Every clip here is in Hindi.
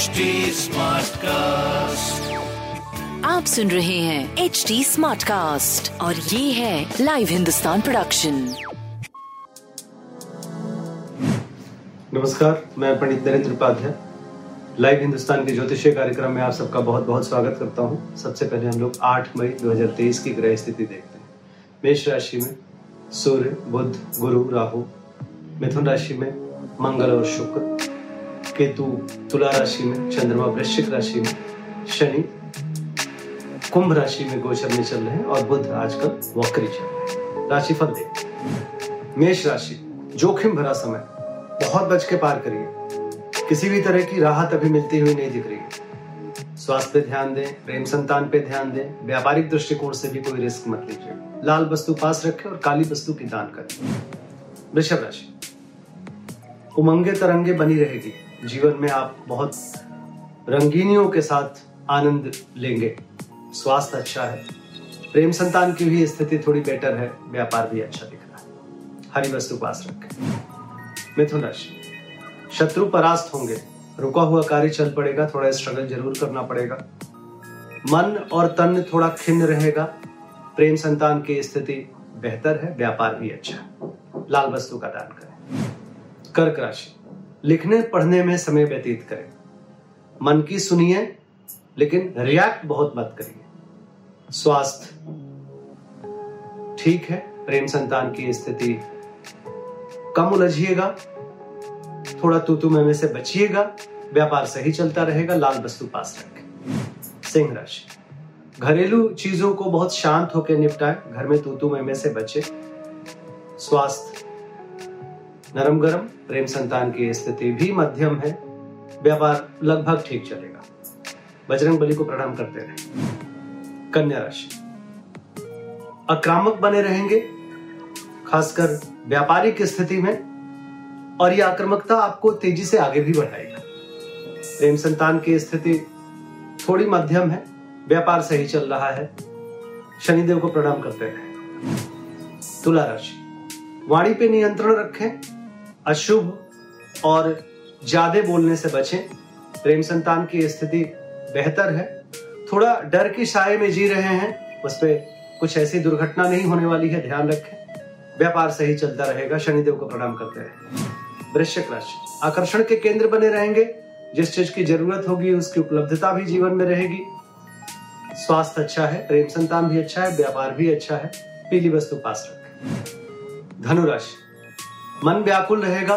HD Smartcast. आप सुन रहे हैं एच डी स्मार्ट कास्ट और ये है लाइव हिंदुस्तान प्रोडक्शन नमस्कार मैं पंडित नरेंद्र उपाध्याय। लाइव हिंदुस्तान के ज्योतिषीय कार्यक्रम में आप सबका बहुत बहुत स्वागत करता हूँ। सबसे पहले हम लोग 8 मई 2023 की ग्रह स्थिति देखते हैं। मेष राशि में सूर्य बुध गुरु राहु। मिथुन राशि में मंगल और शुक्र। केतु, तुला राशि में, चंद्रमा वृश्चिक राशि में, शनि, कुंभ राशि में गोचर में चल रहे हैं और बुध आजकल वक्री चल रहे हैं। राशिफल देखते हैं मेष राशि, जोखिम भरा समय। बहुत बच के पार करिए। किसी भी तरह की राहत अभी मिलती हुई नहीं दिख रही। है स्वास्थ्य पे ध्यान दें, प्रेम संतान पे ध्यान दें, व्यापारिक दृष्टिकोण से भी कोई रिस्क मत लीजिए। लाल वस्तु पास रखें और काली वस्तु की दान करें। वृषभ राशि, उमंगे तरंगे बनी रहेगी। जीवन में आप बहुत रंगीनियों के साथ आनंद लेंगे। स्वास्थ्य अच्छा है। प्रेम संतान की भी स्थिति थोड़ी बेटर है। व्यापार भी अच्छा दिख रहा है। हरी वस्तु पास रखें। मिथुन राशि शत्रु परास्त होंगे। रुका हुआ कार्य चल पड़ेगा। थोड़ा स्ट्रगल ज़रूर करना पड़ेगा। मन और तन थोड़ा खिन्न रहेगा। प्रेम संतान की स्थिति बेहतर है। व्यापार भी अच्छा है। लाल वस्तु का दान करें। कर्क राशि। लिखने पढ़ने में समय व्यतीत करें। मन की सुनिए, लेकिन रिएक्ट बहुत मत करिए। स्वास्थ्य। ठीक है, प्रेम संतान की स्थिति। कम उलझिएगा। थोड़ा तूतु में से बचिएगा। व्यापार सही चलता रहेगा, लाल वस्तु पास रखें। सिंह राशि। घरेलू चीज़ों को बहुत शांत होकर निपटाए। घर में तूतु में से बचे। स्वास्थ्य। नरम गरम प्रेम संतान की स्थिति भी मध्यम है। व्यापार लगभग ठीक चलेगा। बजरंग बली को प्रणाम करते रहे। कन्या राशि। आक्रामक बने रहेंगे, खासकर व्यापारिक स्थिति में, और यह आक्रामकता आपको तेज़ी से आगे भी बढ़ाएगा। प्रेम संतान की स्थिति थोड़ी मध्यम है, व्यापार सही चल रहा है। शनिदेव को प्रणाम करते रहे। तुला राशि। वाणी पे नियंत्रण रखें अशुभ और ज़्यादा बोलने से बचें। प्रेम संतान की स्थिति बेहतर है। थोड़ा डर की साय में जी रहे हैं उस पर कुछ ऐसी दुर्घटना नहीं होने वाली है, ध्यान रखें। व्यापार सही चलता रहेगा, शनिदेव को प्रणाम करते रहे। वृश्चिक राशि, आकर्षण के केंद्र बने रहेंगे। जिस चीज़ की ज़रूरत होगी, उसकी उपलब्धता भी जीवन में रहेगी। स्वास्थ्य अच्छा है, प्रेम संतान भी अच्छा है, व्यापार भी अच्छा है। पीली वस्तु पास रखें। धनुराशि मन व्याकुल रहेगा।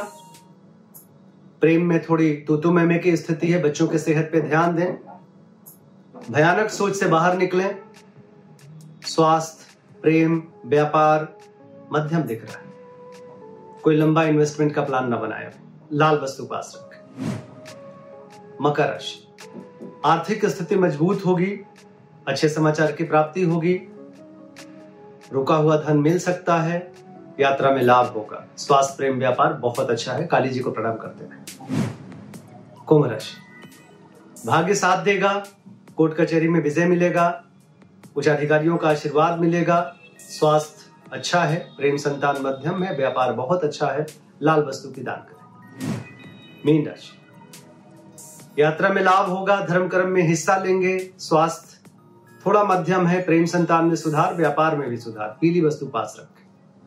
प्रेम में थोड़ी तूतु मैमे की स्थिति है, बच्चों के सेहत पे ध्यान दें। भयानक सोच से बाहर निकलें। स्वास्थ्य, प्रेम, व्यापार, मध्यम दिख रहा है। कोई लंबा इन्वेस्टमेंट का प्लान ना बनाए। लाल वस्तु पास रखें। मकर राशि। आर्थिक स्थिति मज़बूत होगी, अच्छे समाचार की प्राप्ति होगी। रुका हुआ धन मिल सकता है। यात्रा में लाभ होगा। स्वास्थ्य प्रेम व्यापार बहुत अच्छा है। काली जी को प्रणाम करते हैं। कुंभ राशि। भाग्य साथ देगा, कोर्ट कचहरी में विजय मिलेगा उच्च अधिकारियों का आशीर्वाद मिलेगा। स्वास्थ्य अच्छा है, प्रेम संतान मध्यम है, व्यापार बहुत अच्छा है। लाल वस्तु की दान करें। मीन राशि। यात्रा में लाभ होगा, धर्म कर्म में हिस्सा लेंगे। स्वास्थ्य थोड़ा मध्यम है, प्रेम संतान में सुधार, व्यापार में भी सुधार। पीली वस्तु पास रखें।